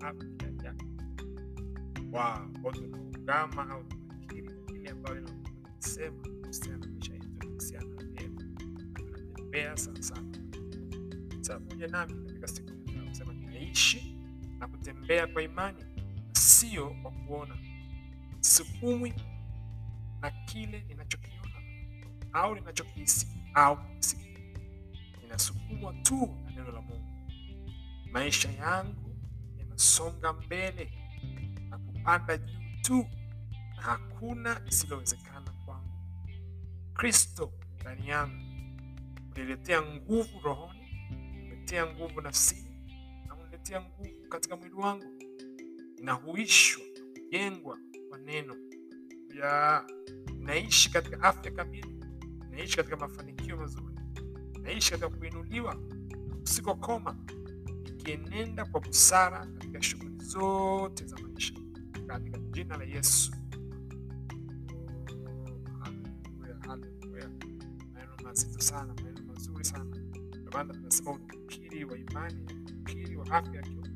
afya yako. Wow, kwa tunaungama au tunakiri kile ambayo inasema kuhusiana na maisha yetu, kuhusiana na neema, tunatembea sana sana Sasa pamoja nami katika siku ya kusema nimeishi na kutembea kwa imani sio kwa kuona. Sukumwi na kile ninachokiona au ninachokihisi au kusikia. Ninasukumwa tu na neno la Mungu. Maisha yangu yanasonga mbele na kupanda juu tu, na hakuna lisilowezekana kwangu. Kristo ndani yangu uniletea nguvu rohoni, uniletea nguvu nafsini, na uniletea nguvu katika mwili wangu. Ninahuishwa, kujengwa kwa neno ya naishi katika afya kamili, naishi katika mafanikio mazuri, naishi katika kuinuliwa usikokoma, nikienenda kwa busara katika shughuli zote za maisha, katika jina la Yesu. Maneno mazito sana, maneno mazuri sana. Maana tunasema ukiri wa imani, ukiri wa afya ya kiungu.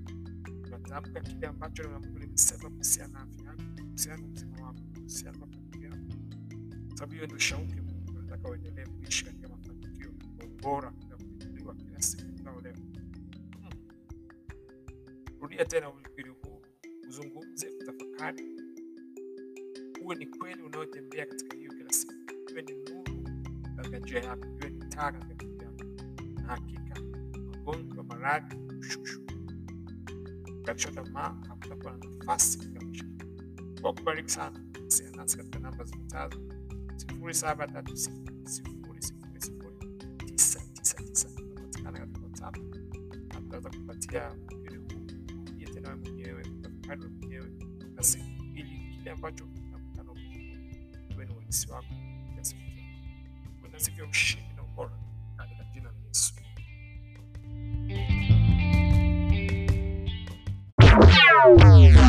Tunatamka kile ambacho neno la Mungu limesema kuhusiana na afya yako, kuhusiana na wako, kuhusiana na mafanikio yako, sababu hiyo ndio shauku Mungu. Anataka uendelee kuishi katika mafanikio, katika Rudia tena ukiri huu, uzungumze, utafakari, uwe ni kweli unayotembea katika hiyo kila siku, iwe ni nuru katika njia yako, iwe ni taa katika njia yako, na hakika magonjwa, maradhi, ushushu, tamaa hakutakuwa na nafasi katika maisha. Kwa kubariki sana, wasiliana nasi katika namba zifuatazo: sifuri saba tatu sifuri sifuri sifuri tisa tisa tisa. Unapatikana katika WhatsApp. Na tutaweza kupatia tena mwenyewe, utafakari mwenyewe basi ili kile ambacho kinakutana uwe ni uhalisi wako ya ushindi na ubora katika jina la Yesu. Yeah.